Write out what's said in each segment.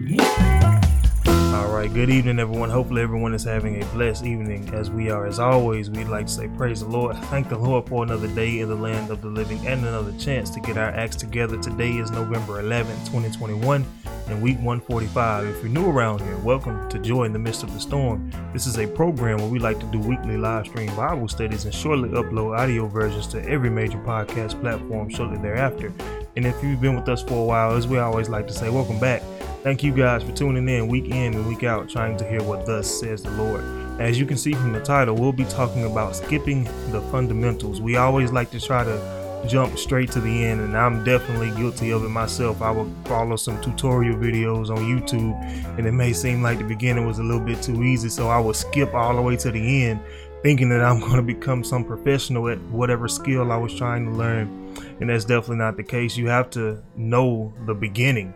All right, good evening, everyone. Hopefully, everyone is having a blessed evening as we are. As always, we'd like to say, Praise the Lord. Thank the Lord for another day in the land of the living and another chance to get our acts together. Today is November 11th, 2021, and week 145. If you're new around here, welcome to Joy in the Midst of the Storm. This is a program where we like to do weekly live stream Bible studies and shortly upload audio versions to every major podcast platform shortly thereafter. And if you've been with us for a while, as we always like to say, welcome back. Thank you guys for tuning in week in and week out, trying to hear what thus says the Lord. As you can see from the title, we'll be talking about skipping the fundamentals. We always like to try to jump straight to the end, and I'm definitely guilty of it myself. I will follow some tutorial videos on YouTube, and it may seem like the beginning was a little bit too easy, so I will skip all the way to the end, thinking that I'm going to become some professional at whatever skill I was trying to learn. And that's definitely not the case. You have to know the beginning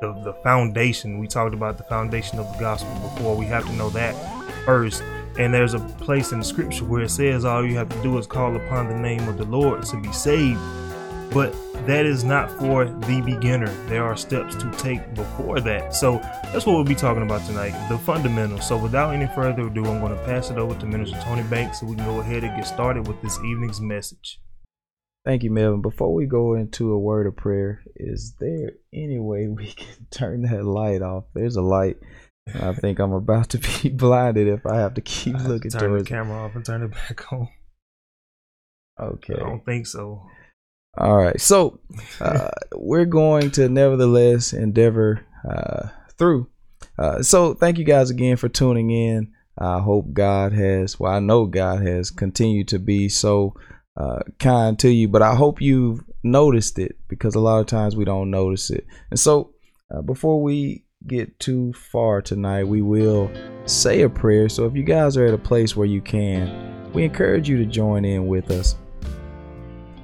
the, the foundation. We talked about the foundation of the gospel before. We have to know that first. And there's a place in the scripture where it says all you have to do is call upon the name of the Lord to be saved. But that is not for the beginner. There are steps to take before that. So that's what we'll be talking about tonight the fundamentals. So without any further ado, I'm going to pass it over to Minister Tony Banks so we can go ahead and get started with this evening's message. Thank you, Melvin. Before we go into a word of prayer, is there any way we can turn that light off? There's a light. I think I'm about to be blinded if I have to keep I looking to turn towards the camera off and turn it back on. Okay. I don't think so. All right. So uh, we're going to nevertheless endeavor uh, through. Uh, so thank you guys again for tuning in. I hope God has, well, I know God has continued to be so uh, kind to you, but I hope you've noticed it because a lot of times we don't notice it. And so uh, before we get too far tonight, we will say a prayer. So if you guys are at a place where you can, we encourage you to join in with us.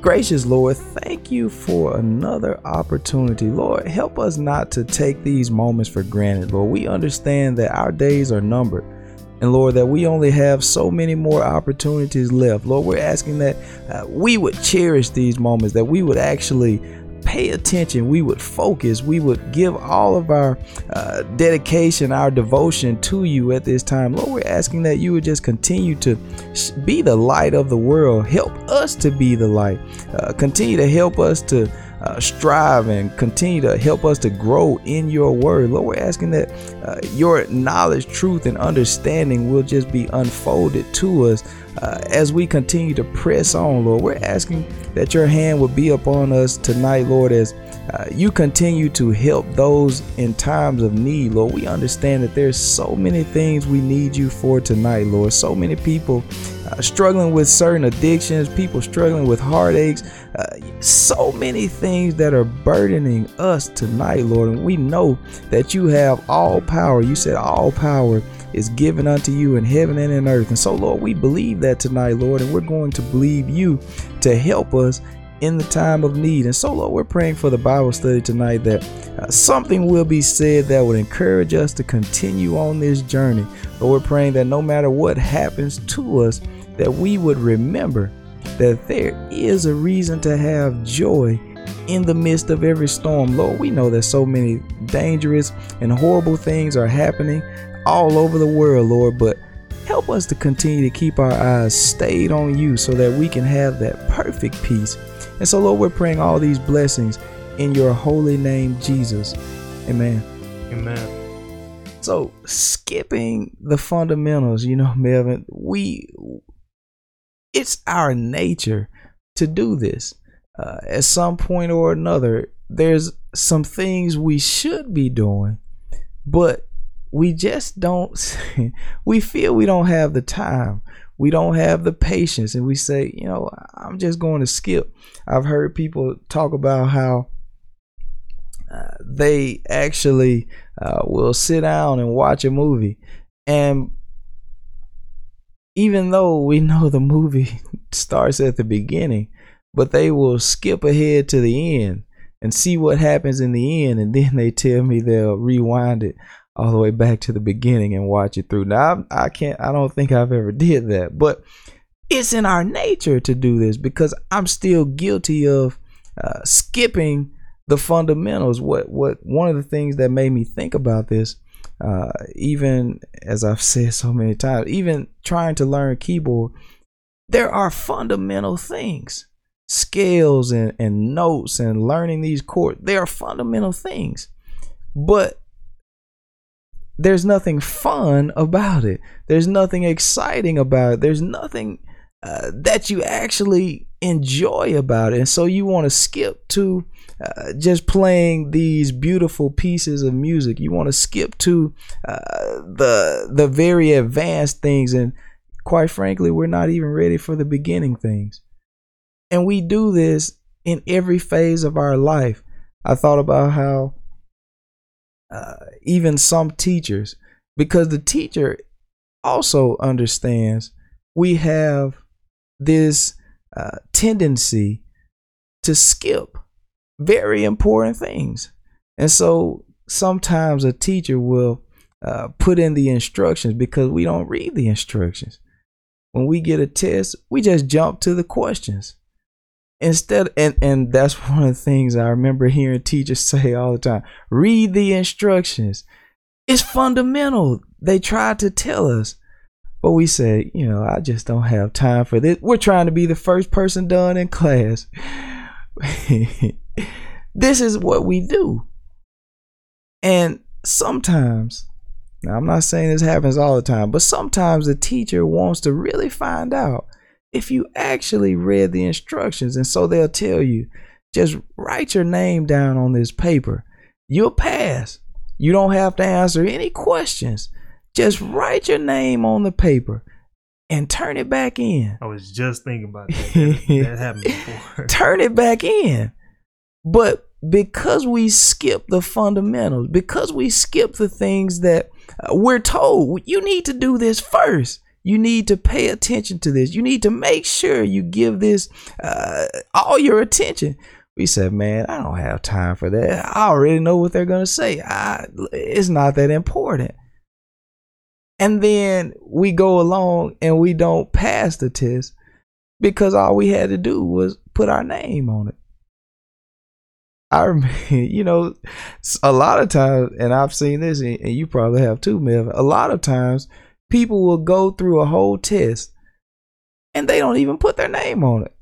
Gracious Lord, thank you for another opportunity. Lord, help us not to take these moments for granted. Lord, we understand that our days are numbered. And Lord, that we only have so many more opportunities left. Lord, we're asking that uh, we would cherish these moments, that we would actually pay attention, we would focus, we would give all of our uh, dedication, our devotion to you at this time. Lord, we're asking that you would just continue to be the light of the world. Help us to be the light. Uh, continue to help us to uh, strive and continue to help us to grow in your word. Lord, we're asking that uh, your knowledge, truth, and understanding will just be unfolded to us uh, as we continue to press on, Lord. We're asking that your hand will be upon us tonight, Lord, as uh, you continue to help those in times of need, Lord. We understand that there's so many things we need you for tonight, Lord. So many people uh, struggling with certain addictions, people struggling with heartaches, uh, so many things that are burdening us tonight, Lord. And we know that you have all power. You said all power is given unto you in heaven and in earth. And so, Lord, we believe that tonight, Lord, and we're going to believe you to help us in the time of need. And so, Lord, we're praying for the Bible study tonight that uh, something will be said that would encourage us to continue on this journey. Lord, we're praying that no matter what happens to us, that we would remember that there is a reason to have joy in the midst of every storm. Lord, we know that so many dangerous and horrible things are happening all over the world, Lord, but help us to continue to keep our eyes stayed on you so that we can have that perfect peace. And so, Lord, we're praying all these blessings in your holy name, Jesus. Amen. Amen. So, skipping the fundamentals, you know, Melvin, we it's our nature to do this. Uh, at some point or another, there's some things we should be doing, but we just don't. we feel we don't have the time. We don't have the patience, and we say, you know, I'm just going to skip. I've heard people talk about how uh, they actually uh, will sit down and watch a movie, and even though we know the movie starts at the beginning, but they will skip ahead to the end and see what happens in the end, and then they tell me they'll rewind it all the way back to the beginning and watch it through. Now I, can't. I don't think I've ever did that, but it's in our nature to do this because I'm still guilty of uh, skipping the fundamentals. What what one of the things that made me think about this, uh, even as I've said so many times, even trying to learn keyboard, there are fundamental things, scales and, and notes and learning these chords. They are fundamental things, but there's nothing fun about it. There's nothing exciting about it. There's nothing uh, that you actually enjoy about it. And so you want to skip to uh, just playing these beautiful pieces of music. You want to skip to uh, the the very advanced things, and quite frankly, we're not even ready for the beginning things. And we do this in every phase of our life. I thought about how uh, even some teachers, because the teacher also understands we have this uh, tendency to skip very important things. And so sometimes a teacher will uh, put in the instructions because we don't read the instructions. When we get a test, we just jump to the questions. Instead, and, and that's one of the things I remember hearing teachers say all the time read the instructions. It's fundamental. They try to tell us. But we said, you know, I just don't have time for this. We're trying to be the first person done in class. this is what we do. And sometimes, now I'm not saying this happens all the time, but sometimes the teacher wants to really find out if you actually read the instructions. And so they'll tell you, just write your name down on this paper. You'll pass. You don't have to answer any questions. Just write your name on the paper and turn it back in. I was just thinking about that. That, that happened before. turn it back in. But because we skip the fundamentals, because we skip the things that uh, we're told, you need to do this first. You need to pay attention to this. You need to make sure you give this uh, all your attention. We said, man, I don't have time for that. I already know what they're going to say. I, it's not that important and then we go along and we don't pass the test because all we had to do was put our name on it. I remember, you know, a lot of times, and I've seen this, and you probably have too, Melvin. A lot of times, people will go through a whole test and they don't even put their name on it.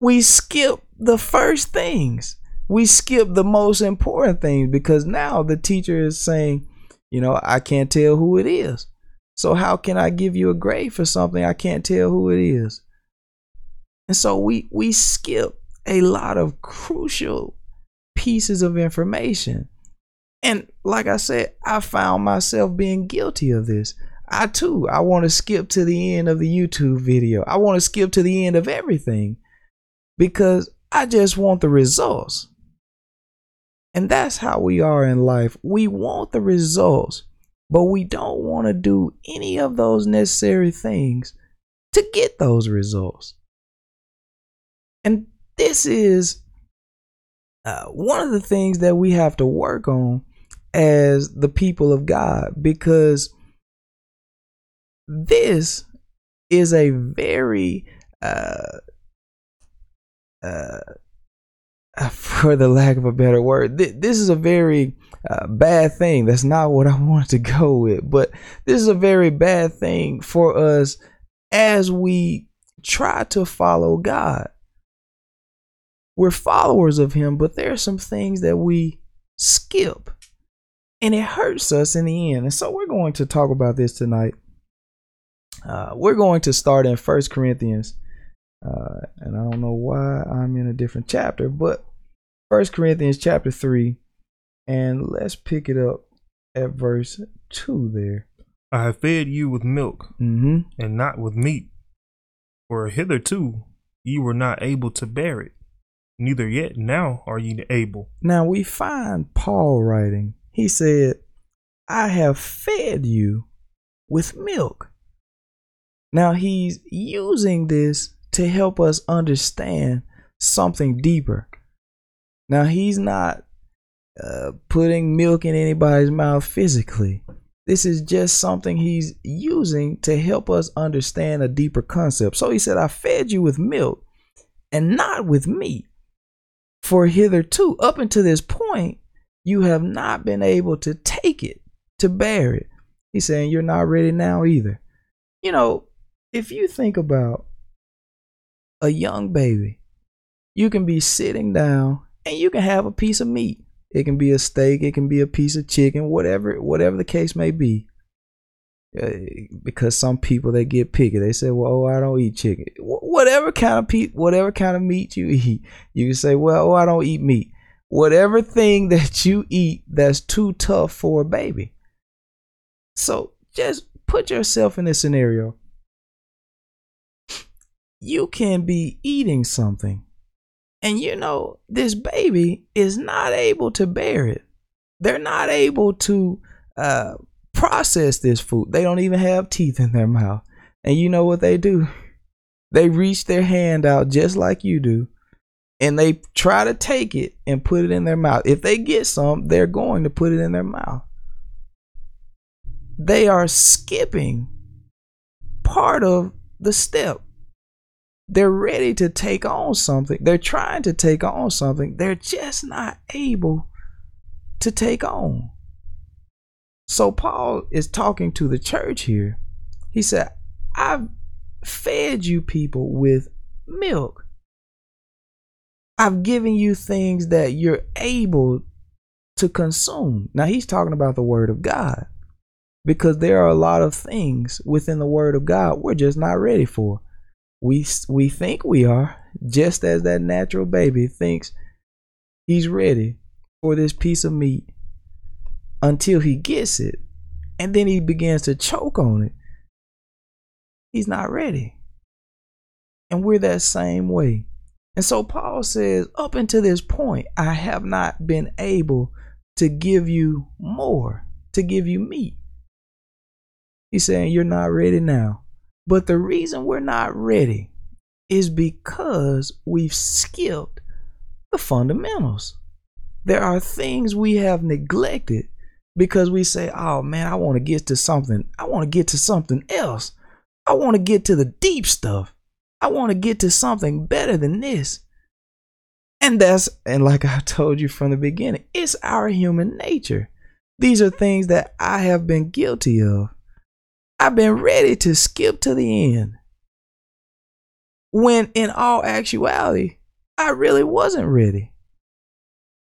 We skip the first things. We skip the most important things because now the teacher is saying, you know, I can't tell who it is. So how can I give you a grade for something I can't tell who it is? And so we we skip a lot of crucial pieces of information. And like I said, I found myself being guilty of this. I too, I want to skip to the end of the YouTube video. I want to skip to the end of everything because I just want the results. And that's how we are in life. We want the results but we don't want to do any of those necessary things to get those results. And this is uh, one of the things that we have to work on as the people of God because this is a very uh, uh, for the lack of a better word, th- this is a very uh, bad thing. That's not what I wanted to go with, but this is a very bad thing for us as we try to follow God. We're followers of Him, but there are some things that we skip, and it hurts us in the end. And so we're going to talk about this tonight. Uh, we're going to start in First Corinthians uh, and I don't know why I'm in a different chapter, but First Corinthians chapter three, and let's pick it up at verse two there. I have fed you with milk, mm-hmm. and not with meat, for hitherto you were not able to bear it, neither yet now are ye able. Now we find Paul writing. He said, "I have fed you with milk." Now he's using this to help us understand something deeper. Now, he's not uh, putting milk in anybody's mouth physically. This is just something he's using to help us understand a deeper concept. So he said, I fed you with milk and not with meat. For hitherto, up until this point, you have not been able to take it, to bear it. He's saying you're not ready now either. You know, if you think about a young baby, you can be sitting down and you can have a piece of meat. It can be a steak, it can be a piece of chicken, whatever whatever the case may be. Uh, because some people they get picky. They say, "Well, oh, I don't eat chicken." Whatever kind of pe- whatever kind of meat you eat, you can say, "Well, oh, I don't eat meat." Whatever thing that you eat that's too tough for a baby. So just put yourself in this scenario. You can be eating something, and you know this baby is not able to bear it. They're not able to uh, process this food. They don't even have teeth in their mouth. And you know what they do? They reach their hand out just like you do. And they try to take it and put it in their mouth. If they get some, they're going to put it in their mouth. They are skipping part of the step. They're ready to take on something. They're trying to take on something. They're just not able to take on. So Paul is talking to the church here. He said, I've fed you people with milk. I've given you things that you're able to consume. Now he's talking about the word of God because there are a lot of things within the word of God we're just not ready for. We we think we are, just as that natural baby thinks he's ready for this piece of meat until he gets it and then he begins to choke on it. He's not ready. And we're that same way. And so Paul says, up until this point, I have not been able to give you more, to give you meat. He's saying, You're not ready now. But the reason we're not ready is because we've skipped the fundamentals. There are things we have neglected because we say, oh man, I want to get to something. I want to get to something else. I want to get to the deep stuff. I want to get to something better than this. And that's, and like I told you from the beginning, it's our human nature. These are things that I have been guilty of. I've been ready to skip to the end. When in all actuality, I really wasn't ready.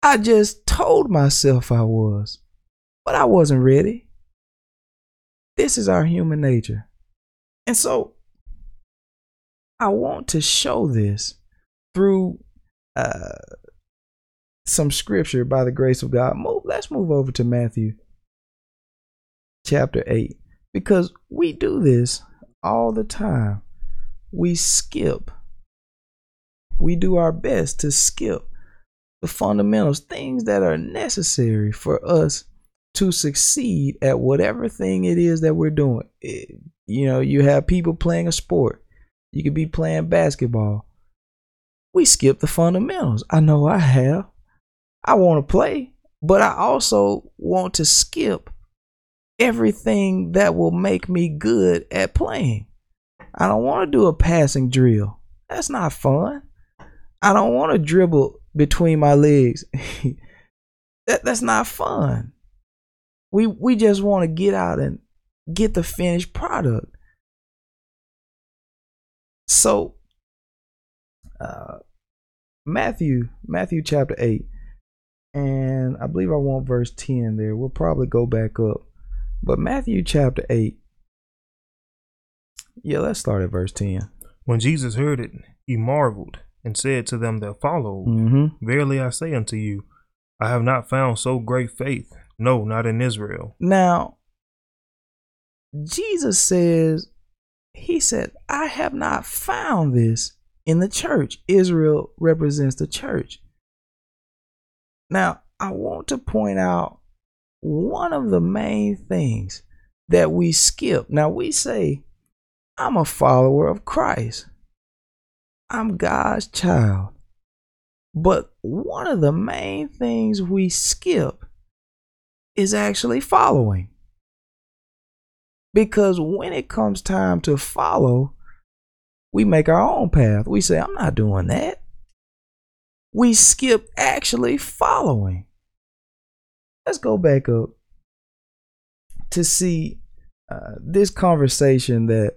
I just told myself I was. But I wasn't ready. This is our human nature. And so I want to show this through uh, some scripture by the grace of God. Move, let's move over to Matthew chapter 8 because we do this all the time. We skip. We do our best to skip the fundamentals, things that are necessary for us to succeed at whatever thing it is that we're doing. It, you know, you have people playing a sport. You could be playing basketball. We skip the fundamentals. I know I have. I want to play, but I also want to skip everything that will make me good at playing. I don't want to do a passing drill. That's not fun. I don't want to dribble between my legs. that, that's not fun. We we just want to get out and get the finished product. So uh Matthew, Matthew chapter 8. And I believe I want verse 10 there. We'll probably go back up. But Matthew chapter 8. Yeah, let's start at verse 10. When Jesus heard it, he marveled and said to them that followed, mm-hmm. Verily I say unto you, I have not found so great faith no, not in Israel. Now, Jesus says, He said, I have not found this in the church. Israel represents the church. Now, I want to point out one of the main things that we skip. Now, we say, I'm a follower of Christ, I'm God's child. But one of the main things we skip is actually following. Because when it comes time to follow, we make our own path. We say, I'm not doing that. we skip actually following. Let's go back up to see uh, this conversation that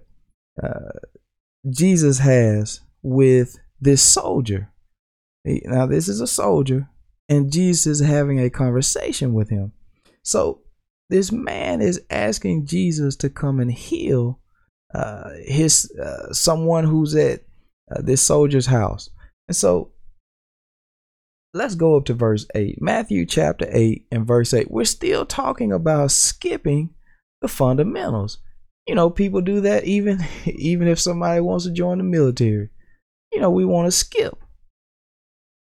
uh, Jesus has with this soldier. Now, this is a soldier, and Jesus is having a conversation with him. So, this man is asking Jesus to come and heal uh, his uh, someone who's at uh, this soldier's house. And so, let's go up to verse 8. Matthew chapter 8 and verse 8. We're still talking about skipping the fundamentals. You know, people do that even even if somebody wants to join the military. You know, we want to skip.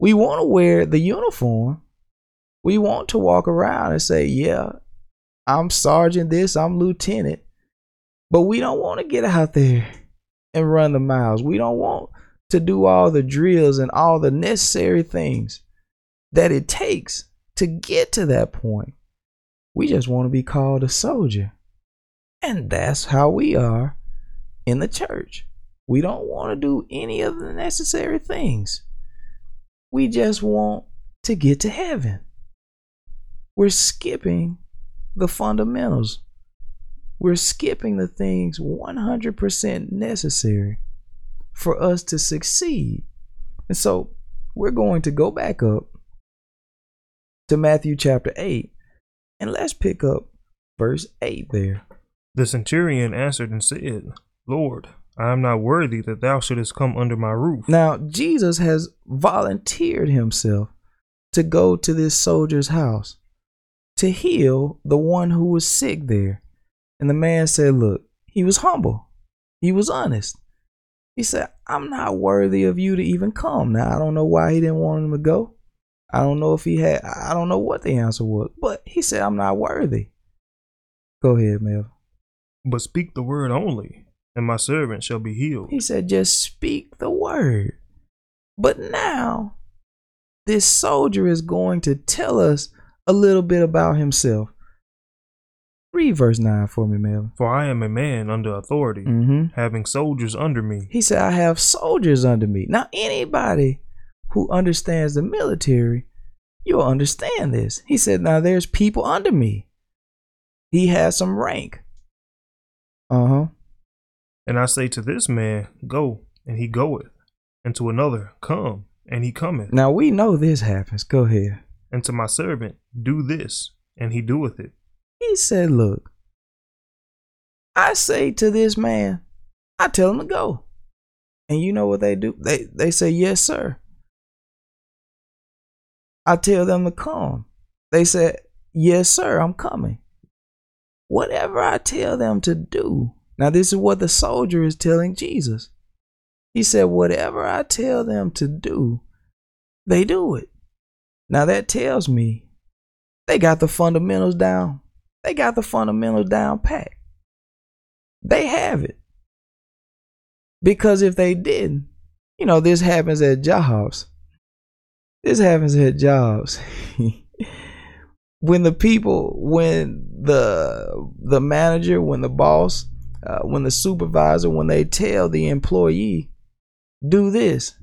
We want to wear the uniform. We want to walk around and say, yeah, I'm sergeant this, I'm lieutenant. But we don't want to get out there and run the miles. We don't want to do all the drills and all the necessary things that it takes to get to that point. We just want to be called a soldier. And that's how we are in the church. We don't want to do any of the necessary things. We just want to get to heaven. We're skipping the fundamentals. We're skipping the things 100% necessary for us to succeed. And so we're going to go back up to Matthew chapter 8 and let's pick up verse 8 there. The centurion answered and said, Lord, I am not worthy that thou shouldest come under my roof. Now, Jesus has volunteered himself to go to this soldier's house to heal the one who was sick there. And the man said, Look, he was humble, he was honest. He said, I'm not worthy of you to even come. Now, I don't know why he didn't want him to go. I don't know if he had, I don't know what the answer was, but he said, I'm not worthy. Go ahead, Mel. But speak the word only, and my servant shall be healed. He said, just speak the word. But now, this soldier is going to tell us a little bit about himself. Read verse 9 for me, Melvin. For I am a man under authority, Mm-hmm. having soldiers under me. He said, I have soldiers under me. Now, anybody who understands the military, you'll understand this. He said, Now there's people under me. He has some rank. Uh huh. And I say to this man, Go, and he goeth, and to another, Come, and he cometh, Now we know this happens. Go ahead. and to my servant, Do this, and he doeth it. He said, Look, I say to this man, I tell him to go. And you know what they do? They they say, Yes, sir. I tell them to come. They said, Yes, sir, I'm coming. Whatever I tell them to do. Now, this is what the soldier is telling Jesus. He said, Whatever I tell them to do, they do it. Now, that tells me they got the fundamentals down. They got the fundamentals down pat. They have it. Because if they didn't, you know, this happens at jobs. This happens at jobs. when the people, when the the manager, when the boss, uh, when the supervisor, when they tell the employee, do this,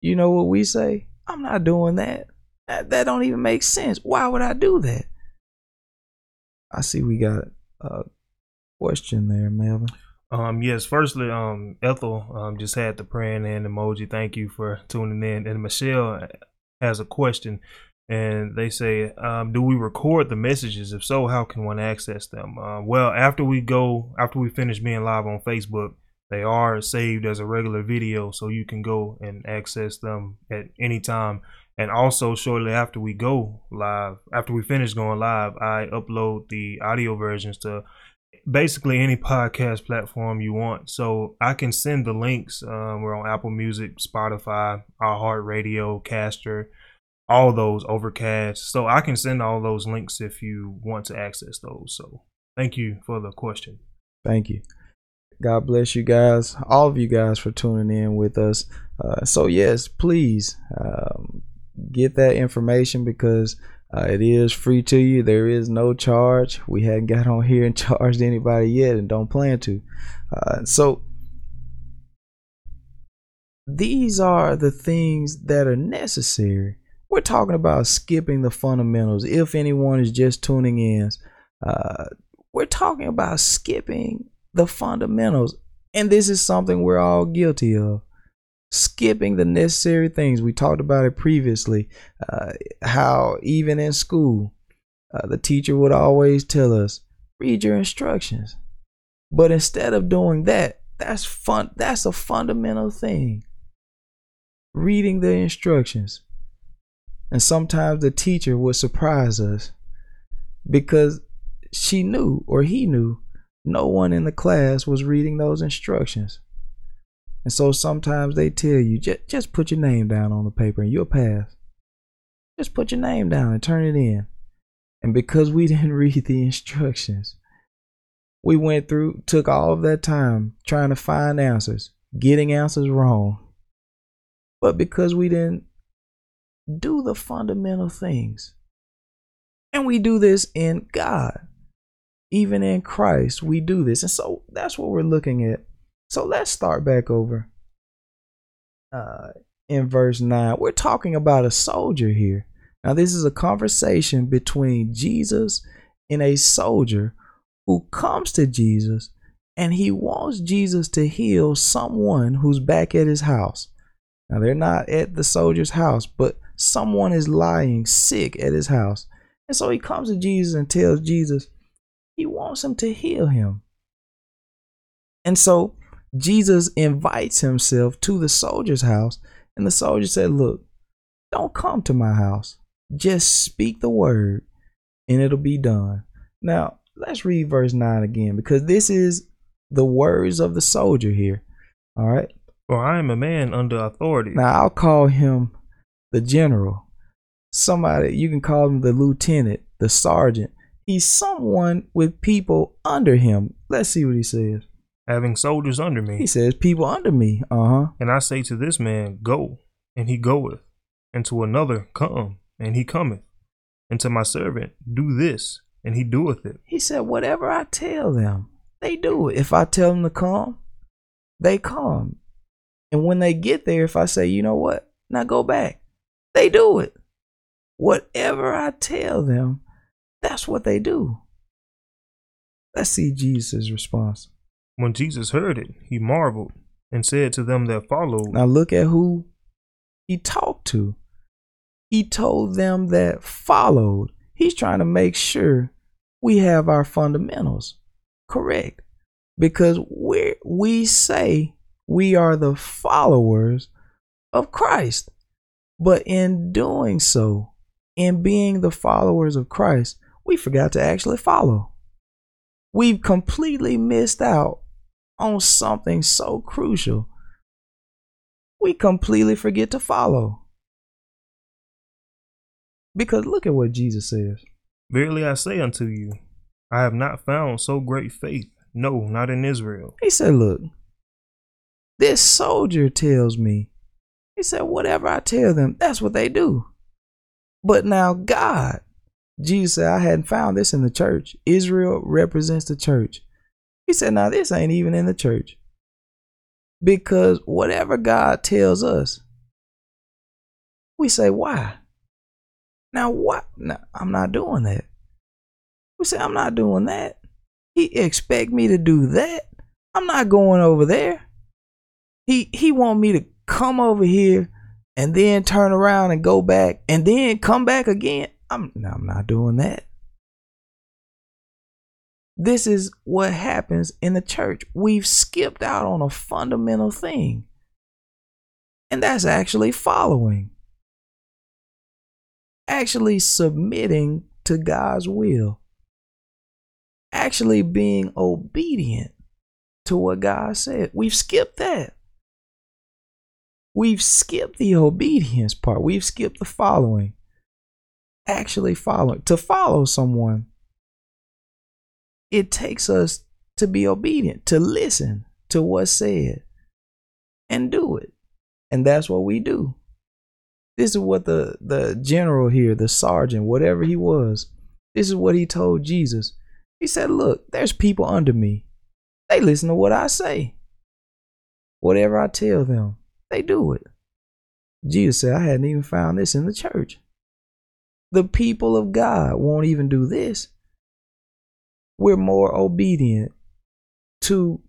you know what we say? I'm not doing that. That, that don't even make sense. Why would I do that? I see we got a question there, Melvin. Um, yes, firstly, um, Ethel um, just had the praying hand emoji. Thank you for tuning in. And Michelle has a question, and they say, um, "Do we record the messages? If so, how can one access them?" Uh, well, after we go, after we finish being live on Facebook, they are saved as a regular video, so you can go and access them at any time. And also, shortly after we go live, after we finish going live, I upload the audio versions to basically any podcast platform you want. So I can send the links. Um, we're on Apple Music, Spotify, iHeartRadio, Caster, all those Overcast. So I can send all those links if you want to access those. So thank you for the question. Thank you. God bless you guys, all of you guys, for tuning in with us. Uh, so yes, please um, get that information because uh, it is free to you. There is no charge. We hadn't got on here and charged anybody yet, and don't plan to. Uh, so these are the things that are necessary. We're talking about skipping the fundamentals. If anyone is just tuning in, uh, we're talking about skipping the fundamentals. And this is something we're all guilty of. Skipping the necessary things. We talked about it previously. Uh, how even in school, uh, the teacher would always tell us, read your instructions. But instead of doing that, that's fun. That's a fundamental thing. Reading the instructions. And sometimes the teacher would surprise us because she knew or he knew no one in the class was reading those instructions. And so sometimes they tell you, just, just put your name down on the paper and you'll pass. Just put your name down and turn it in. And because we didn't read the instructions, we went through, took all of that time trying to find answers, getting answers wrong. But because we didn't do the fundamental things, and we do this in God, even in Christ, we do this. And so that's what we're looking at. So let's start back over uh, in verse 9. We're talking about a soldier here. Now, this is a conversation between Jesus and a soldier who comes to Jesus and he wants Jesus to heal someone who's back at his house. Now, they're not at the soldier's house, but someone is lying sick at his house. And so he comes to Jesus and tells Jesus he wants him to heal him. And so Jesus invites himself to the soldier's house, and the soldier said, Look, don't come to my house. Just speak the word, and it'll be done. Now, let's read verse 9 again because this is the words of the soldier here. All right. For I am a man under authority. Now I'll call him the general. Somebody you can call him the lieutenant, the sergeant. He's someone with people under him. Let's see what he says. Having soldiers under me. He says, People under me. Uh huh. And I say to this man, Go, and he goeth. And to another, Come, and he cometh. And to my servant, Do this, and he doeth it. He said, Whatever I tell them, they do it. If I tell them to come, they come. And when they get there, if I say, You know what? Now go back, they do it. Whatever I tell them, that's what they do. Let's see Jesus' response. When Jesus heard it, he marveled and said to them that followed. Now look at who he talked to. He told them that followed. He's trying to make sure we have our fundamentals correct because we we say we are the followers of Christ. But in doing so, in being the followers of Christ, we forgot to actually follow. We've completely missed out on something so crucial. We completely forget to follow. Because look at what Jesus says. Verily I say unto you, I have not found so great faith, no, not in Israel. He said, Look, this soldier tells me, he said, whatever I tell them, that's what they do. But now God, Jesus said, I hadn't found this in the church. Israel represents the church. He said, now this ain't even in the church. Because whatever God tells us, we say, why? Now what? No, I'm not doing that. We say, I'm not doing that. He expect me to do that. I'm not going over there. He he want me to come over here and then turn around and go back and then come back again. I'm I'm not doing that. This is what happens in the church. We've skipped out on a fundamental thing. And that's actually following. Actually submitting to God's will. Actually being obedient to what God said. We've skipped that. We've skipped the obedience part. We've skipped the following. Actually following. To follow someone, it takes us to be obedient, to listen to what's said and do it. And that's what we do. This is what the, the general here, the sergeant, whatever he was, this is what he told Jesus. He said, Look, there's people under me. They listen to what I say. Whatever I tell them, they do it. Jesus said, I hadn't even found this in the church. The people of God won't even do this. We're more obedient to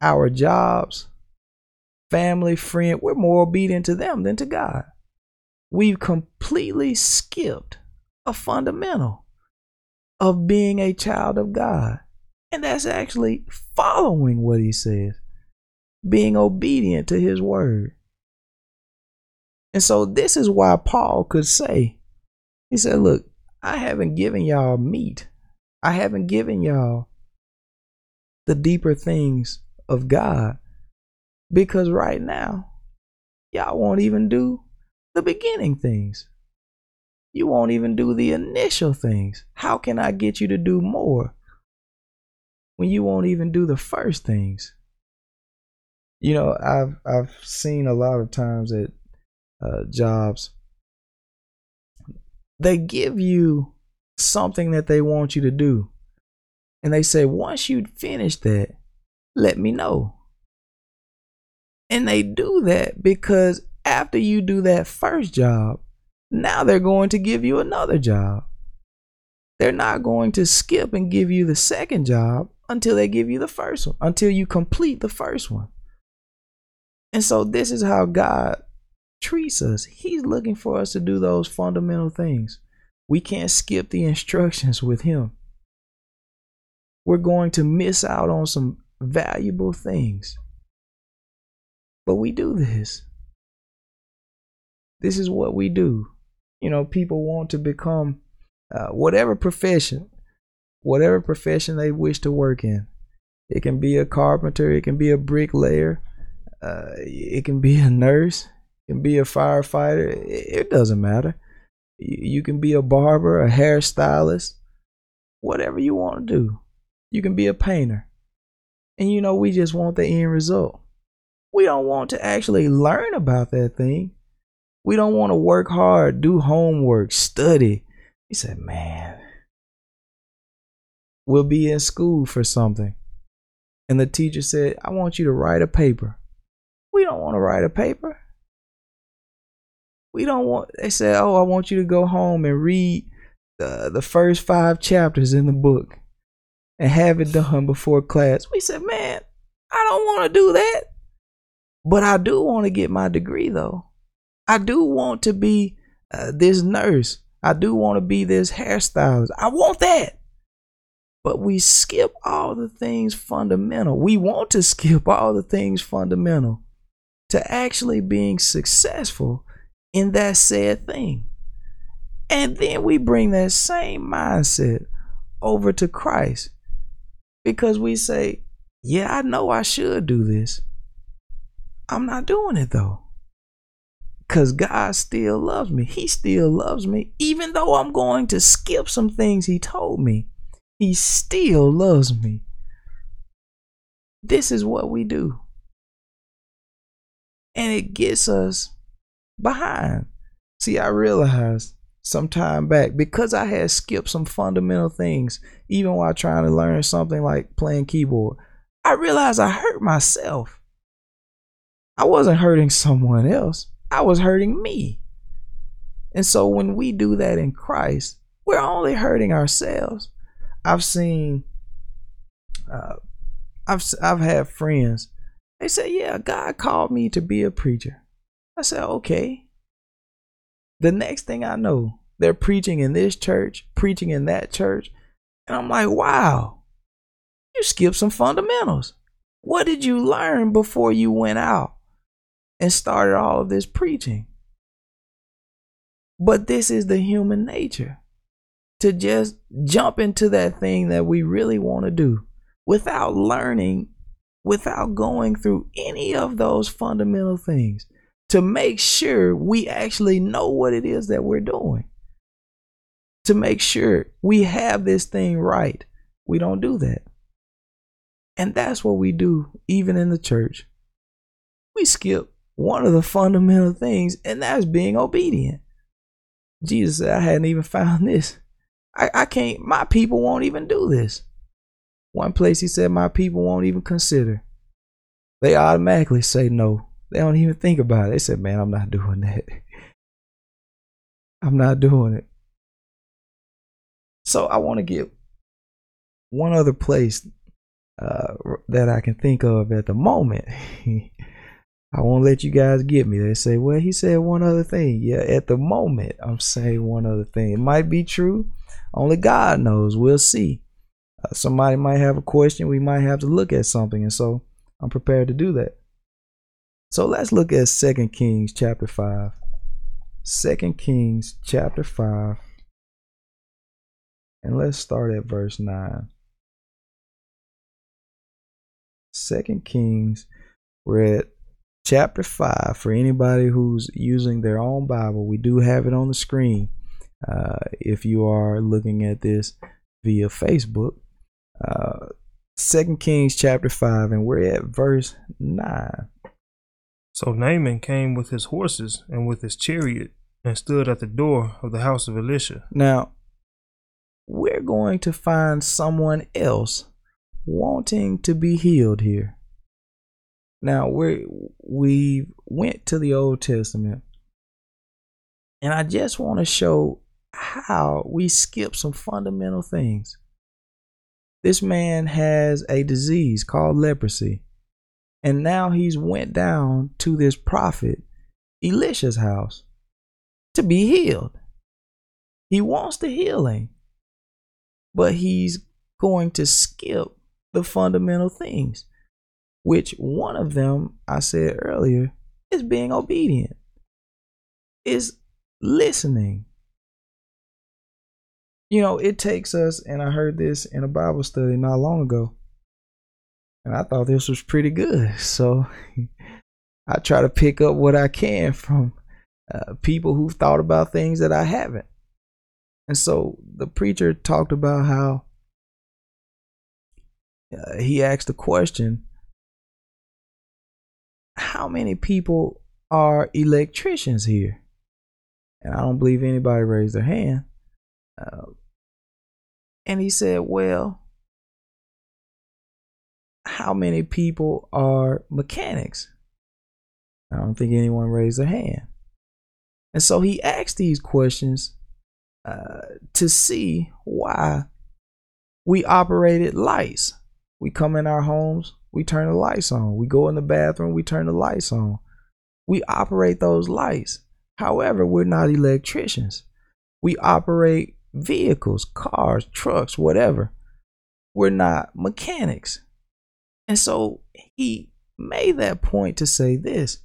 our jobs, family, friend. We're more obedient to them than to God. We've completely skipped a fundamental of being a child of God. And that's actually following what he says, being obedient to his word. And so this is why Paul could say, he said, Look, I haven't given y'all meat. I haven't given y'all the deeper things of God because right now, y'all won't even do the beginning things. You won't even do the initial things. How can I get you to do more when you won't even do the first things? You know, I've I've seen a lot of times at uh, jobs they give you something that they want you to do, and they say once you finish that, let me know. And they do that because after you do that first job, now they're going to give you another job. They're not going to skip and give you the second job until they give you the first one, until you complete the first one. And so, this is how God treats us. He's looking for us to do those fundamental things. We can't skip the instructions with Him. We're going to miss out on some valuable things. But we do this. This is what we do. You know, people want to become uh, whatever profession, whatever profession they wish to work in. It can be a carpenter, it can be a bricklayer, uh, it can be a nurse, it can be a firefighter. It doesn't matter. You can be a barber, a hairstylist, whatever you want to do. You can be a painter. And you know, we just want the end result. We don't want to actually learn about that thing. We don't want to work hard, do homework, study. He said, man, we'll be in school for something. And the teacher said, I want you to write a paper. We don't want to write a paper. We don't want, they said, oh, I want you to go home and read the, the first five chapters in the book and have it done before class. We said, man, I don't want to do that. But I do want to get my degree though. I do want to be uh, this nurse. I do want to be this hairstylist. I want that. But we skip all the things fundamental. We want to skip all the things fundamental to actually being successful in that said thing. And then we bring that same mindset over to Christ because we say, Yeah, I know I should do this. I'm not doing it though. Because God still loves me. He still loves me. Even though I'm going to skip some things He told me, He still loves me. This is what we do. And it gets us behind. See, I realized some time back because I had skipped some fundamental things, even while trying to learn something like playing keyboard. I realized I hurt myself. I wasn't hurting someone else. I was hurting me. And so when we do that in Christ, we're only hurting ourselves. I've seen, uh, I've I've had friends. They say, "Yeah, God called me to be a preacher." I said, "Okay." The next thing I know, they're preaching in this church, preaching in that church, and I'm like, "Wow, you skipped some fundamentals. What did you learn before you went out?" and started all of this preaching. But this is the human nature to just jump into that thing that we really want to do without learning, without going through any of those fundamental things to make sure we actually know what it is that we're doing. To make sure we have this thing right. We don't do that. And that's what we do even in the church. We skip one of the fundamental things, and that's being obedient. Jesus said, I hadn't even found this. I, I can't, my people won't even do this. One place he said, My people won't even consider. They automatically say no. They don't even think about it. They said, "Man, I'm not doing that. I'm not doing it." So I want to give one other place uh, that I can think of at the moment. I won't let you guys get me. They say, well, he said one other thing. Yeah, at the moment, I'm saying one other thing. It might be true. Only God knows. We'll see. Uh, somebody might have a question. We might have to look at something. And so I'm prepared to do that. So let's look at Second Kings chapter 5. Second Kings chapter 5. And let's start at verse 9. Second Kings, we're at chapter 5 for anybody who's using their own Bible. We do have it on the screen uh, if you are looking at this via Facebook. Uh, Second Kings chapter 5, and we're at verse 9. So Naaman came with his horses and with his chariot and stood at the door of the house of Elisha. Now, we're going to find someone else wanting to be healed here. Now we we went to the Old Testament, and I just want to show how we skip some fundamental things. This man has a disease called leprosy, and now he's went down to this prophet Elisha's house to be healed. He wants the healing, but he's going to skip the fundamental things, which one of them I said earlier is being obedient, is listening. You know, it takes us, and I heard this in a Bible study not long ago, and I thought this was pretty good. So I try to pick up what I can from uh, people who've thought about things that I haven't. And so the preacher talked about how uh, he asked the question How many people are electricians here? And I don't believe anybody raised their hand. Uh, and he said, Well, how many people are mechanics? I don't think anyone raised their hand. And so he asked these questions uh, to see why we operated lights. We come in our homes, we turn the lights on. We go in the bathroom, we turn the lights on. We operate those lights. However, we're not electricians. We operate vehicles, cars, trucks, whatever. We're not mechanics. And so he made that point to say this.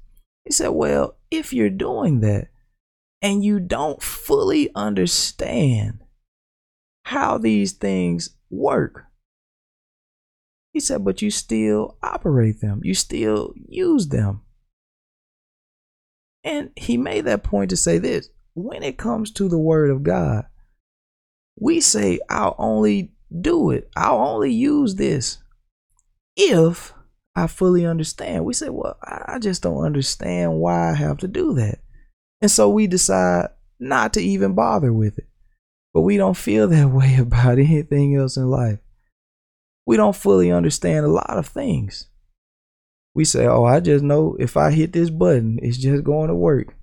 He said, Well, if you're doing that, and you don't fully understand how these things work. He said, but you still operate them, you still use them. And he made that point to say this when it comes to the word of God, we say, I'll only do it, I'll only use this if I fully understand. We say, well, I just don't understand why I have to do that. And so we decide not to even bother with it. But we don't feel that way about anything else in life. We don't fully understand a lot of things. We say, oh, I just know if I hit this button, it's just going to work.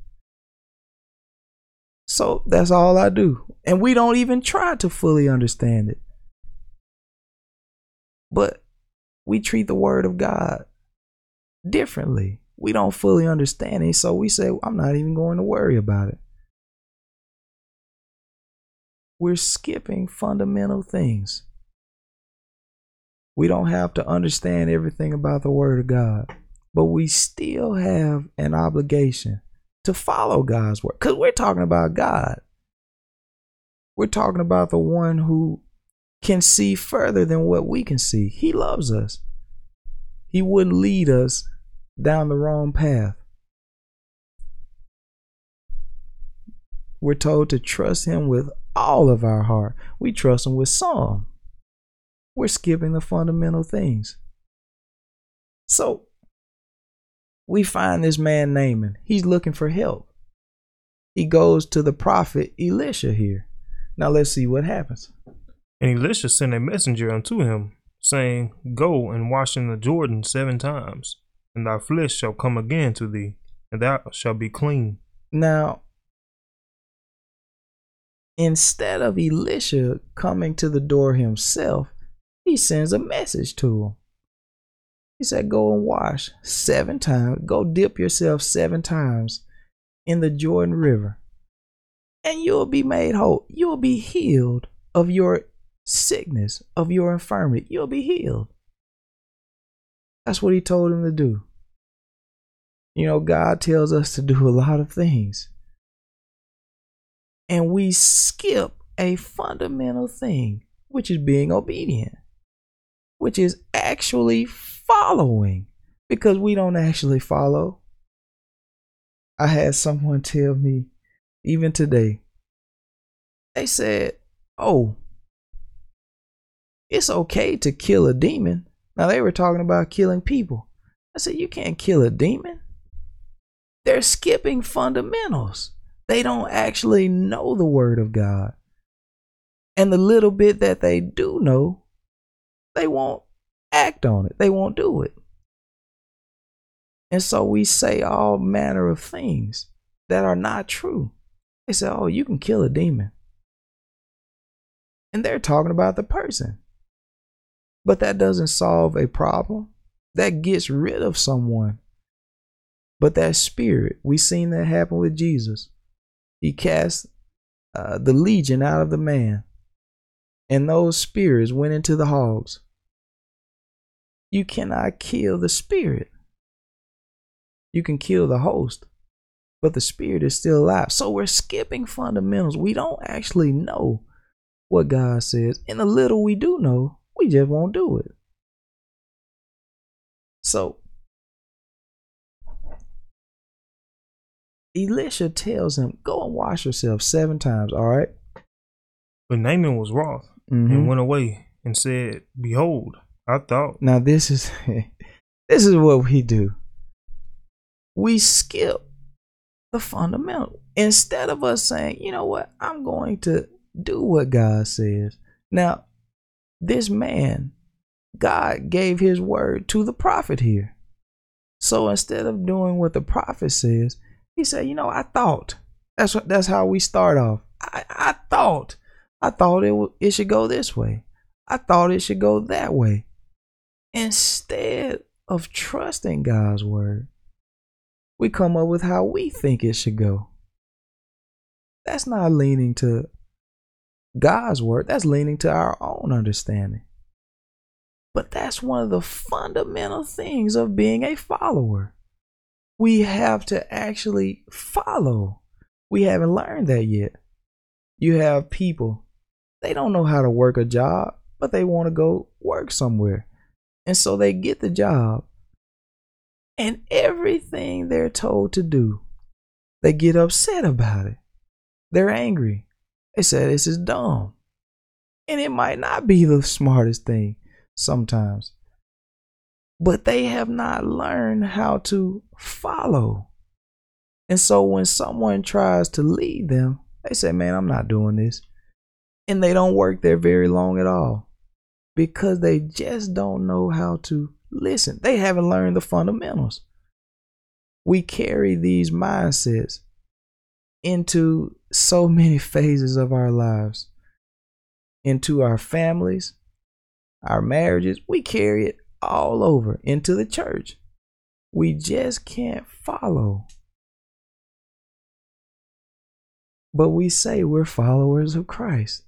So that's all I do. And we don't even try to fully understand it. But we treat the Word of God differently we don't fully understand it. So we say, I'm not even going to worry about it. We're skipping fundamental things. We don't have to understand everything about the Word of God, but we still have an obligation to follow God's Word because we're talking about God. We're talking about the one who can see further than what we can see. He loves us. He wouldn't lead us down the wrong path. We're told to trust Him with all of our heart. We trust Him with some. We're skipping the fundamental things. So, we find this man Naaman. He's looking for help. He goes to the prophet Elisha here. Now, let's see what happens. And Elisha sent a messenger unto him, saying, Go and wash in the Jordan seven times, and thy flesh shall come again to thee, and thou shalt be clean. Now, instead of Elisha coming to the door himself, he sends a message to him. He said, Go and wash seven times. Go dip yourself seven times in the Jordan River, and you'll be made whole. You'll be healed of your sickness, of your infirmity. You'll be healed. That's what he told him to do. You know, God tells us to do a lot of things. And we skip a fundamental thing, which is being obedient, which is actually following because we don't actually follow. I had someone tell me, even today, they said, Oh, it's okay to kill a demon. Now, they were talking about killing people. I said, You can't kill a demon. They're skipping fundamentals. They don't actually know the Word of God. And the little bit that they do know, they won't act on it, they won't do it. And so we say all manner of things that are not true. They say, oh, you can kill a demon. And they're talking about the person. But that doesn't solve a problem. That gets rid of someone. But that spirit, we've seen that happen with Jesus. He cast uh, the legion out of the man, and those spirits went into the hogs. You cannot kill the spirit. You can kill the host, but the spirit is still alive. So we're skipping fundamentals. We don't actually know what God says. And the little we do know, we just won't do it. So Elisha tells him, Go and wash yourself seven times, all right? But Naaman was wroth Mhm. and went away and said, Behold, I thought Now this is this is what we do. We skip the fundamental. Instead of us saying, you know what, I'm going to do what God says. Now, this man, God gave his word to the prophet here. So instead of doing what the prophet says, he said, you know, I thought. That's what that's how we start off. I, I thought. I thought it w- it should go this way. I thought it should go that way instead of trusting God's word, we come up with how we think it should go. That's not leaning to God's word, that's leaning to our own understanding. But that's one of the fundamental things of being a follower. We have to actually follow. We haven't learned that yet. You have people, they don't know how to work a job, but they want to go work somewhere. And so they get the job. And everything they're told to do, they get upset about it. They're angry. They say this is dumb. And it might not be the smartest thing sometimes. But they have not learned how to follow. And so when someone tries to lead them, they say, Man, I'm not doing this. And they don't work there very long at all because they just don't know how to listen. They haven't learned the fundamentals. We carry these mindsets into so many phases of our lives, into our families, our marriages. We carry it all over into the church. We just can't follow. But we say we're followers of Christ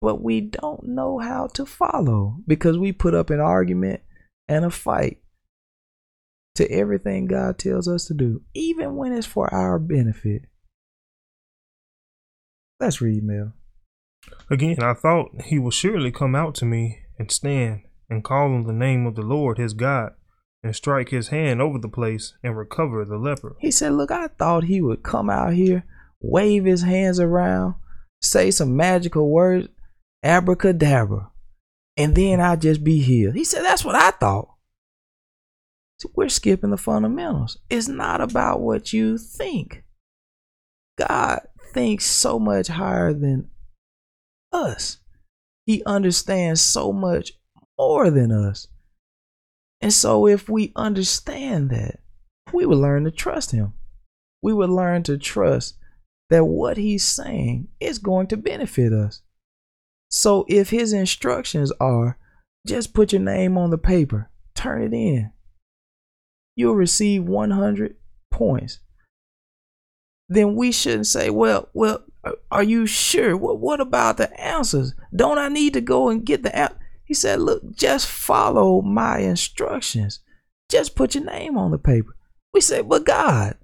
but we don't know how to follow because we put up an argument and a fight to everything God tells us to do, even when it's for our benefit. Let's read, Mel. Again, I thought he would surely come out to me and stand and call on the name of the Lord his God and strike his hand over the place and recover the leper. He said, Look, I thought he would come out here, wave his hands around, say some magical words, abracadabra, and then I'd just be healed. He said, That's what I thought. See, we're skipping the fundamentals. It's not about what you think. God thinks so much higher than us. He understands so much more than us. And so, if we understand that, we would learn to trust him. We would learn to trust that what he's saying is going to benefit us. So, if his instructions are just put your name on the paper, turn it in, you'll receive 100 points. Then we shouldn't say, well, well, are you sure? What, what about the answers? Don't I need to go and get the app? He said, look, just follow my instructions. Just put your name on the paper. We say, but God,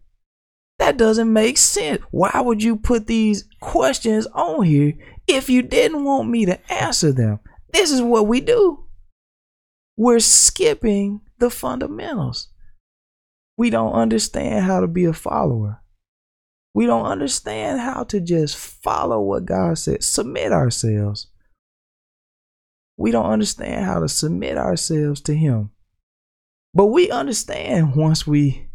that doesn't make sense. Why would you put these questions on here if you didn't want me to answer them? This is what we do. We're skipping the fundamentals. We don't understand how to be a follower. We don't understand how to just follow what God said, submit ourselves. We don't understand how to submit ourselves to Him. But we understand once we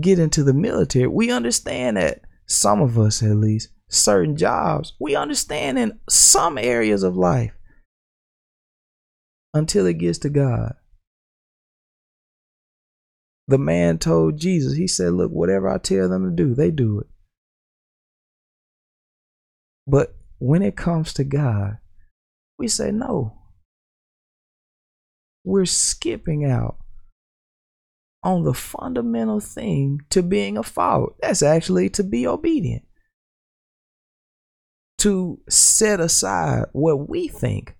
get into the military, we understand that some of us, at least, certain jobs, we understand in some areas of life until it gets to God. The man told Jesus, he said, Look, whatever I tell them to do, they do it. But when it comes to God, we say no. We're skipping out on the fundamental thing to being a follower. That's actually to be obedient. To set aside what we think.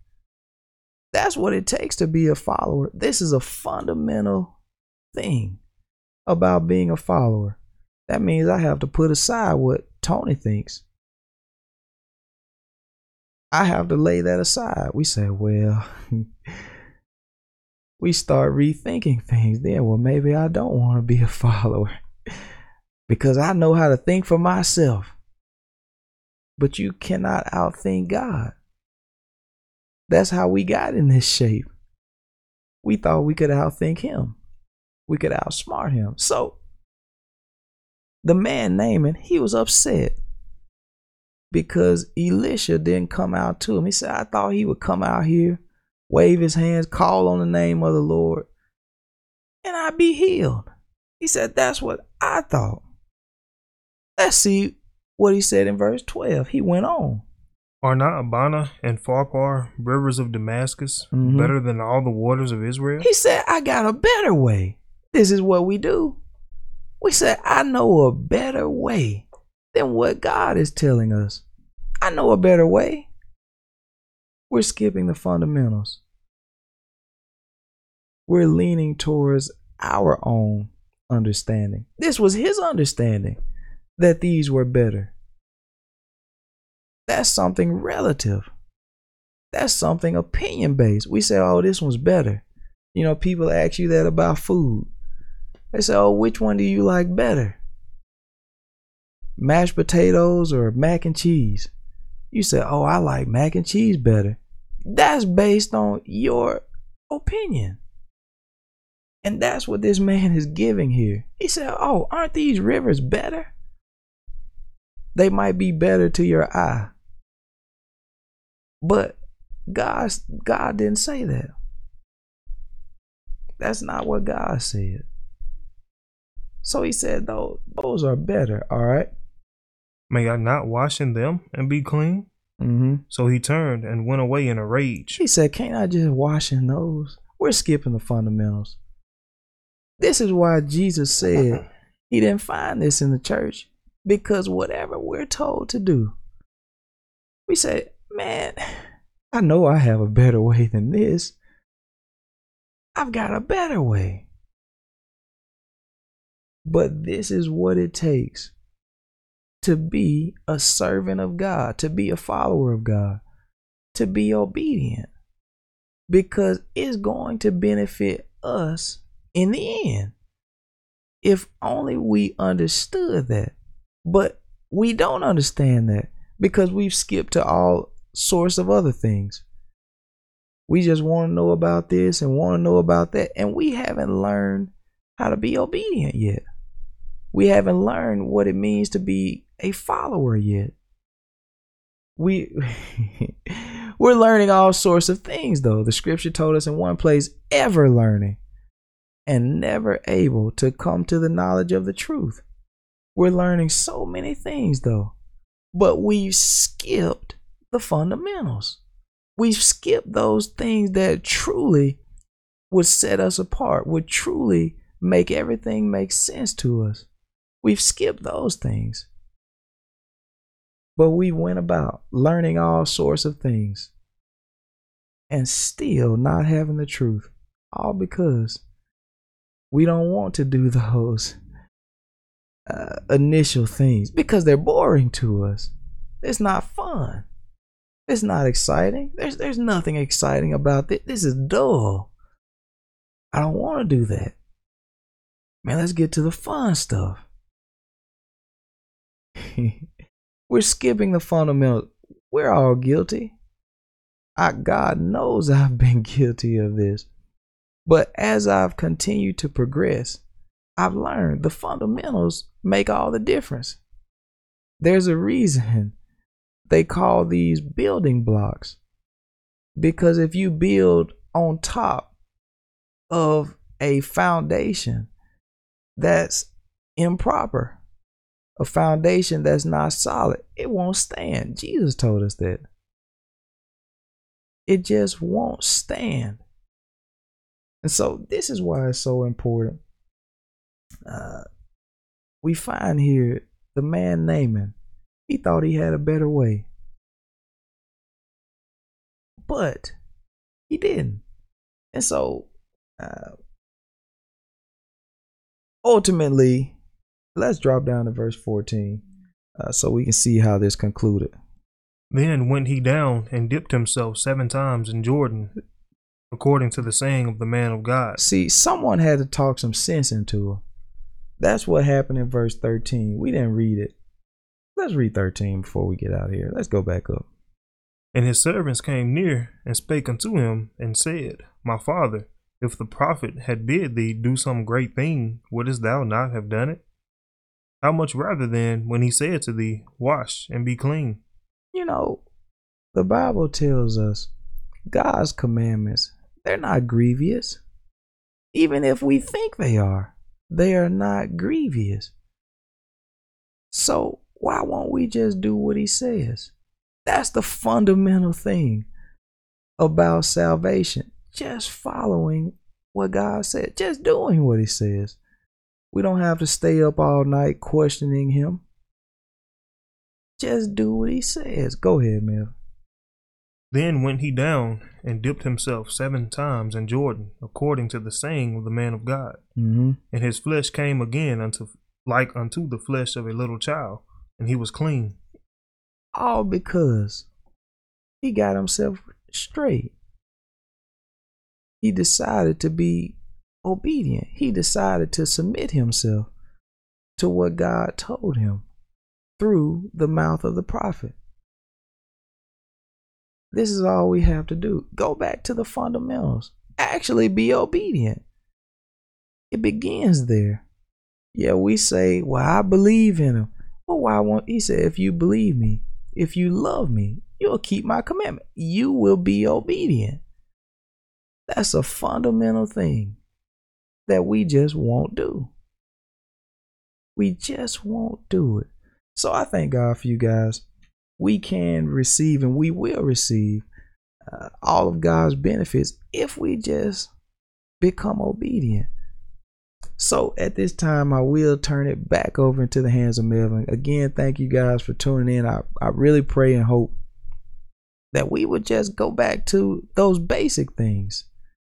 That's what it takes to be a follower. This is a fundamental thing about being a follower. That means I have to put aside what Tony thinks. I have to lay that aside. We say, well, we start rethinking things then. Well, maybe I don't want to be a follower because I know how to think for myself. But you cannot outthink God. That's how we got in this shape. We thought we could outthink Him, we could outsmart Him. So, the man Naaman, he was upset because Elisha didn't come out to him. He said, I thought he would come out here wave his hands, call on the name of the Lord, and I'd be healed. He said, That's what I thought. Let's see what he said in verse 12. He went on. Are not Abana and Pharpar rivers of Damascus mm-hmm. better than all the waters of Israel? He said, I got a better way. This is what we do. We say, I know a better way than what God is telling us. I know a better way. We're skipping the fundamentals. We're leaning towards our own understanding. This was his understanding that these were better. That's something relative. That's something opinion based. We say, oh, this one's better. You know, people ask you that about food. They say, oh, which one do you like better? Mashed potatoes or mac and cheese? You say, oh, I like mac and cheese better. That's based on your opinion. And that's what this man is giving here. He said, oh, aren't these rivers better? They might be better to your eye. But God, God didn't say that. That's not what God said. So he said, those, those are better, all right? May I not wash in them and be clean? Mm-hmm. So he turned and went away in a rage. He said, Can't I just wash in those? We're skipping the fundamentals. This is why Jesus said he didn't find this in the church. Because whatever we're told to do, we say, Man, I know I have a better way than this. I've got a better way. But this is what it takes to be a servant of God, to be a follower of God, to be obedient, because it's going to benefit us in the end. If only we understood that. But we don't understand that because we've skipped to all sorts of other things. We just want to know about this and want to know about that, and we haven't learned how to be obedient yet. We haven't learned what it means to be a follower yet. We we're learning all sorts of things though. The scripture told us in one place, ever learning. and never able to come to the knowledge of the truth. We're learning so many things though, but we've skipped the fundamentals. We've skipped those things that truly would set us apart, would truly make everything make sense to us. We've skipped those things. But we went about learning all sorts of things and still not having the truth, all because we don't want to do those uh, initial things because they're boring to us. It's not fun. It's not exciting. There's there's nothing exciting about this. This is dull. I don't want to do that. Man, let's get to the fun stuff. We're skipping the fundamentals. We're all guilty. I, God knows I've been guilty of this. But as I've continued to progress, I've learned the fundamentals make all the difference. There's a reason they call these building blocks. Because if you build on top of a foundation that's improper, a foundation that's not solid, it won't stand. Jesus told us that. It just won't stand. And so, this is why it's so important. Uh, we find here the man Naaman, he thought he had a better way. But he didn't. And so, uh, ultimately, let's drop down to verse 14 uh, so we can see how this concluded. Then went he down and dipped himself seven times in Jordan, according to the saying of the man of God. See, someone had to talk some sense into him. That's what happened in verse 13. We didn't read it. Let's read 13 before we get out of here. Let's go back up. And his servants came near and spake unto him and said, My father, if the prophet had bid thee do some great thing, wouldst thou not have done it? How much rather then when he said to thee, Wash and be clean? You know, the Bible tells us God's commandments, they're not grievous. Even if we think they are, they are not grievous. So why won't we just do what he says? That's the fundamental thing about salvation. Just following what God said, just doing what he says. We don't have to stay up all night questioning him. Just do what he says. Go ahead, Mel. Then went he down and dipped himself seven times in Jordan, according to the saying of the man of God. Mm-hmm. And his flesh came again unto like unto the flesh of a little child, and he was clean. All because he got himself straight. He decided to be obedient. He decided to submit himself to what God told him through the mouth of the prophet. This is all we have to do. Go back to the fundamentals. Actually be obedient. It begins there. Yeah, we say, Well, I believe in him. Well, why won't he say, if you believe me, if you love me, you'll keep my commandment. You will be obedient. That's a fundamental thing that we just won't do. We just won't do it. So I thank God for you guys. We can receive and we will receive uh, all of God's benefits if we just become obedient. So at this time, I will turn it back over into the hands of Melvin. Again, thank you guys for tuning in. I, I really pray and hope that we would just go back to those basic things,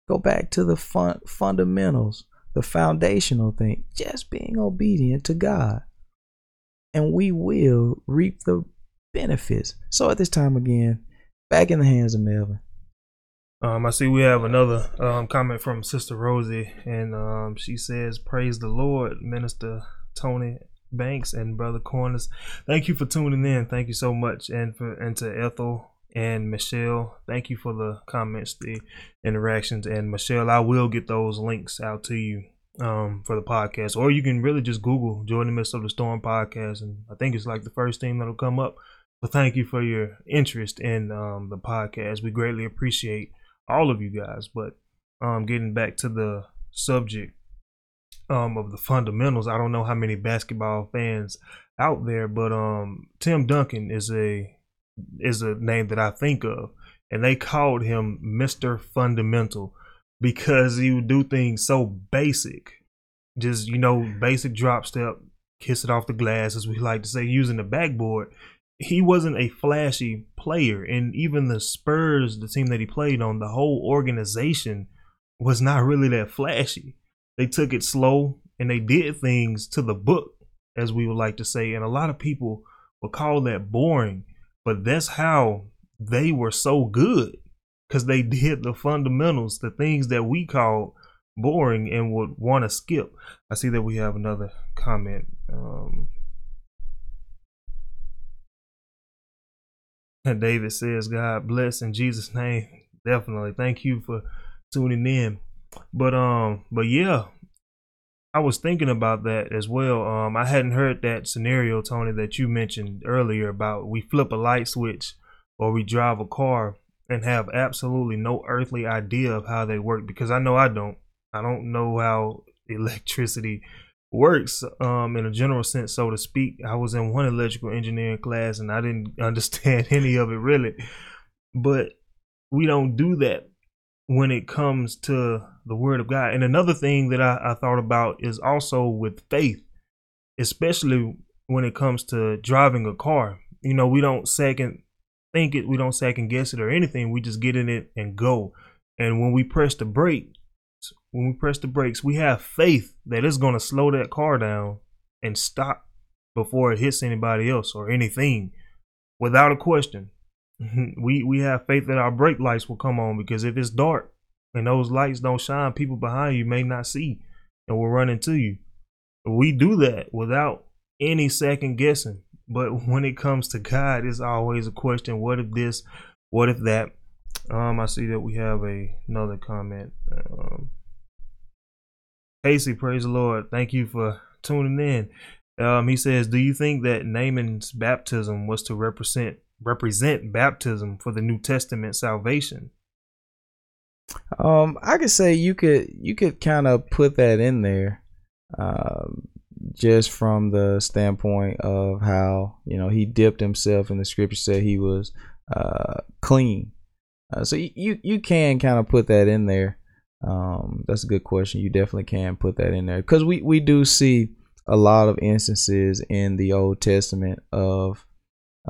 go back to the fun, fundamentals, the foundational thing, just being obedient to God. And we will reap the benefits. So at this time, again, back in the hands of Melvin. Um, I see we have another um, comment from Sister Rosie, and um, she says, "Praise the Lord, Minister Tony Banks and Brother Corners. Thank you for tuning in. Thank you so much, and for and to Ethel and Michelle. Thank you for the comments, the interactions, and Michelle. I will get those links out to you um, for the podcast, or you can really just Google "Joy in the Midst of the Storm" podcast, and I think it's like the first thing that'll come up. So thank you for your interest in um, the podcast. We greatly appreciate all of you guys. But um, getting back to the subject um, of the fundamentals. I don't know how many basketball fans out there, but um, Tim Duncan is a is a name that I think of, and they called him Mister Fundamental because he would do things so basic, just you know, basic drop step, kiss it off the glass, as we like to say, using the backboard. He wasn't a flashy player, and even the Spurs, the team that he played on, the whole organization was not really that flashy. They took it slow and they did things to the book, as we would like to say. And a lot of people would call that boring, but that's how they were so good because they did the fundamentals, the things that we call boring and would want to skip. I see that we have another comment. Um, David says, God bless in Jesus' name. Definitely. Thank you for tuning in. But um, but yeah, I was thinking about that as well. Um, I hadn't heard that scenario, Tony, that you mentioned earlier about we flip a light switch or we drive a car and have absolutely no earthly idea of how they work because I know I don't. I don't know how electricity works um, in a general sense, so to speak. I was in one electrical engineering class and I didn't understand any of it really. But we don't do that when it comes to the word of God. And another thing that I, I thought about is also with faith, especially when it comes to driving a car. You know, we don't second think it, we don't second guess it or anything. We just get in it and go. And when we press the brake, when we press the brakes, we have faith that it's going to slow that car down and stop before it hits anybody else or anything without a question. we we have faith that our brake lights will come on because if it's dark and those lights don't shine, people behind you may not see and will run into you. We do that without any second guessing. But when it comes to God, it's always a question: What if this? What if that? Um, I see that we have a another comment. Um, Casey, praise the Lord. Thank you for tuning in. Um, he says, "Do you think that Naaman's baptism was to represent represent baptism for the New Testament salvation? Um, I could say you could you could kind of put that in there, um, just from the standpoint of how you know he dipped himself, and the scripture said he was uh, clean. Uh, so you you can kind of put that in there. Um, that's a good question. You definitely can put that in there because we we do see a lot of instances in the Old Testament of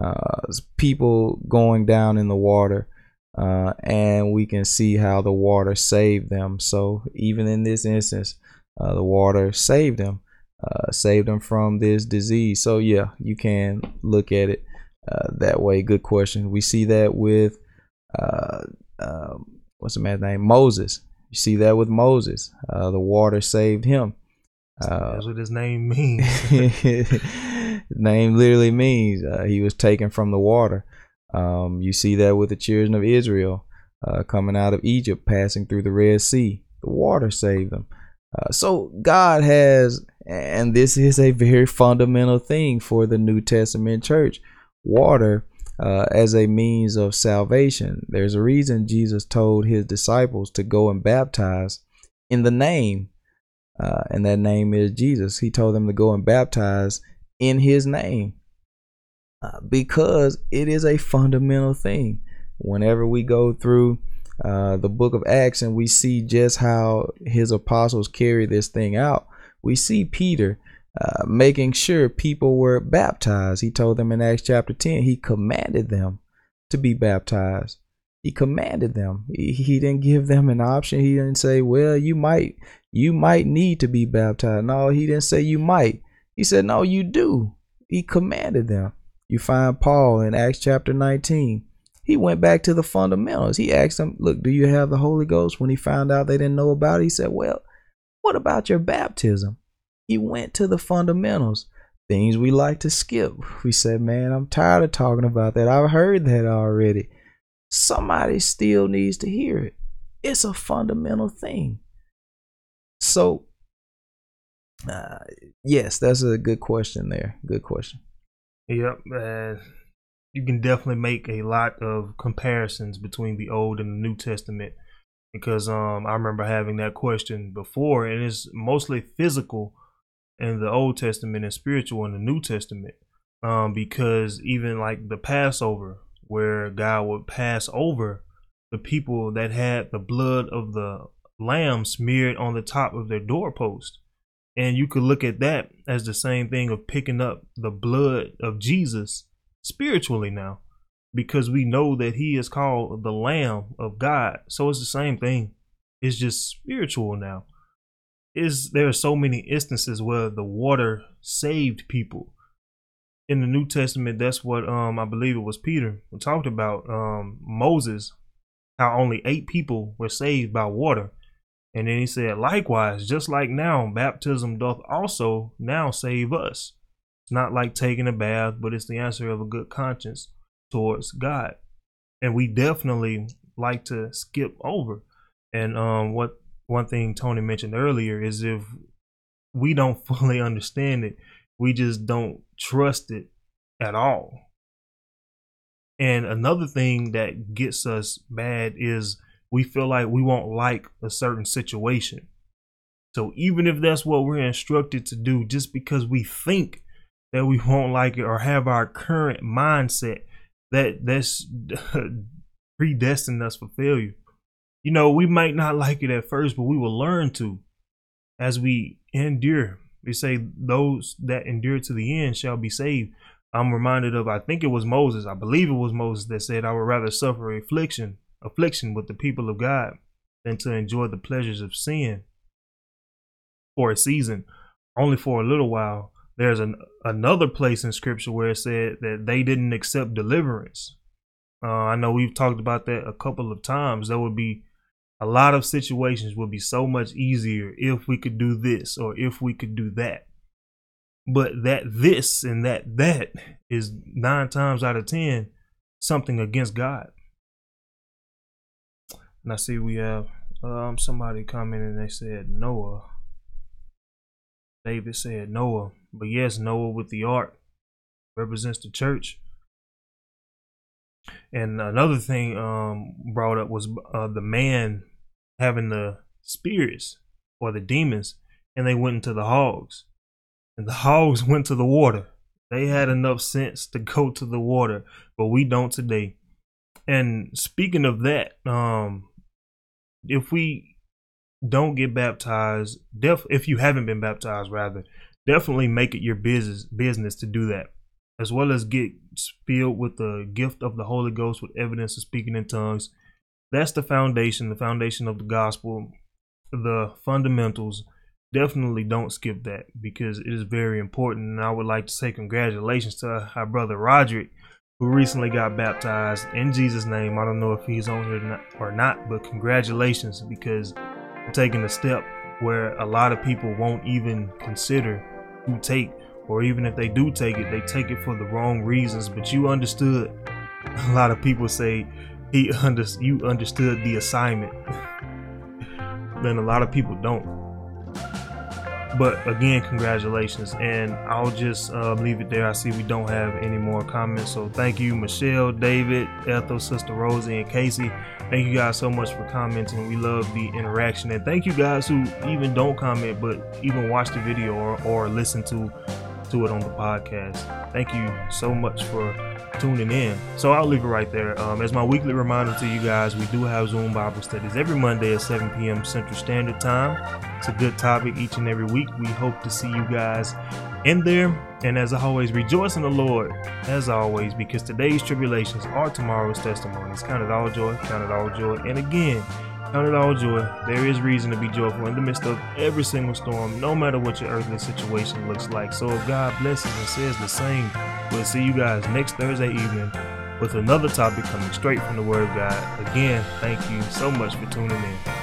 uh, people going down in the water, uh, and we can see how the water saved them. So even in this instance, uh, the water saved them, uh, saved them from this disease. So yeah, you can look at it uh, that way. Good question. We see that with uh, um, what's the man's name? Moses. You see that with Moses. the water saved him. That's what his name means. name literally means uh, he was taken from the water. Um, you see that with the children of Israel uh, coming out of Egypt, passing through the Red Sea. The water saved them. Uh, so God has, and this is a very fundamental thing for the New Testament church, water uh, as a means of salvation. There's a reason Jesus told his disciples to go and baptize in the name, uh, and that name is Jesus. He told them to go and baptize in his name because it is a fundamental thing. Whenever we go through uh, the book of Acts and we see just how his apostles carry this thing out, we see Peter uh, making sure people were baptized. He told them in Acts chapter 10, he commanded them to be baptized. He commanded them. He, he didn't give them an option. He didn't say, "Well, you might you might need to be baptized." No, he didn't say you might. He said, No, you do. He commanded them. You find Paul in Acts chapter 19. He went back to the fundamentals. He asked them, Look, do you have the Holy Ghost? When he found out they didn't know about it, he said, Well, what about your baptism? He went to the fundamentals, things we like to skip. We said, Man, I'm tired of talking about that. I've heard that already. Somebody still needs to hear it. It's a fundamental thing. So uh, yes, that's a good question there. Good question. Yep. Uh, you can definitely make a lot of comparisons between the Old and the New Testament because um I remember having that question before, and it's mostly physical in the Old Testament and spiritual in the New Testament. Um, because even like the Passover, where God would pass over the people that had the blood of the lamb smeared on the top of their doorpost. And you could look at that as the same thing of picking up the blood of Jesus spiritually now, because we know that he is called the Lamb of God. So it's the same thing. It's just spiritual now. Is there are so many instances where the water saved people. In the New Testament, that's what um I believe it was Peter who talked about um Moses, how only eight people were saved by water. And then he said, likewise, just like now, baptism doth also now save us. It's not like taking a bath, but it's the answer of a good conscience towards God. And we definitely like to skip over. And um, what one thing Tony mentioned earlier is if we don't fully understand it, we just don't trust it at all. And another thing that gets us bad is we feel like we won't like a certain situation. So even if that's what we're instructed to do, just because we think that we won't like it or have our current mindset, that that's predestined us for failure. You know, we might not like it at first, but we will learn to as we endure. We say those that endure to the end shall be saved. I'm reminded of I think it was Moses, I believe it was Moses that said, I would rather suffer affliction affliction with the people of God than to enjoy the pleasures of sin for a season, only for a little while. There's an, another place in scripture where it said that they didn't accept deliverance. Uh, I know we've talked about that a couple of times. There would be a lot of situations would be so much easier if we could do this or if we could do that. But that this and that that is nine times out of ten something against God. And I see we have um somebody and they said Noah. David said Noah. But yes, Noah with the ark represents the church. And another thing um brought up was uh, the man having the spirits or the demons and they went into the hogs. And the hogs went to the water. They had enough sense to go to the water, but we don't today. And speaking of that, um, if we don't get baptized, def if you haven't been baptized, rather, definitely make it your business business to do that, as well as get filled with the gift of the Holy Ghost with evidence of speaking in tongues. That's the foundation, the foundation of the gospel, the fundamentals. Definitely don't skip that because it is very important. And I would like to say congratulations to our brother Roderick who recently got baptized in Jesus' name. I don't know if he's on here or not, but congratulations because taking a step where a lot of people won't even consider to take, or even if they do take it, they take it for the wrong reasons. But you understood. A lot of people say he under you understood the assignment. then a lot of people don't. But again, congratulations. And I'll just uh, leave it there. I see we don't have any more comments. So thank you, Michelle, David, Ethel, Sister Rosie, and Casey. Thank you guys so much for commenting. We love the interaction. And thank you guys who even don't comment, but even watch the video or, or listen to, to it on the podcast. Thank you so much for tuning in. So I'll leave it right there. Um, as my weekly reminder to you guys, we do have Zoom Bible studies every Monday at 7 p.m. Central Standard Time. It's a good topic each and every week. We hope to see you guys in there. And as always, rejoice in the Lord, as always, because today's tribulations are tomorrow's testimonies. Count it all joy, count it all joy. And again, count it all joy. There is reason to be joyful in the midst of every single storm, no matter what your earthly situation looks like. So if God blesses and says the same, We'll see you guys next Thursday evening with another topic coming straight from the Word of God. Again, thank you so much for tuning in.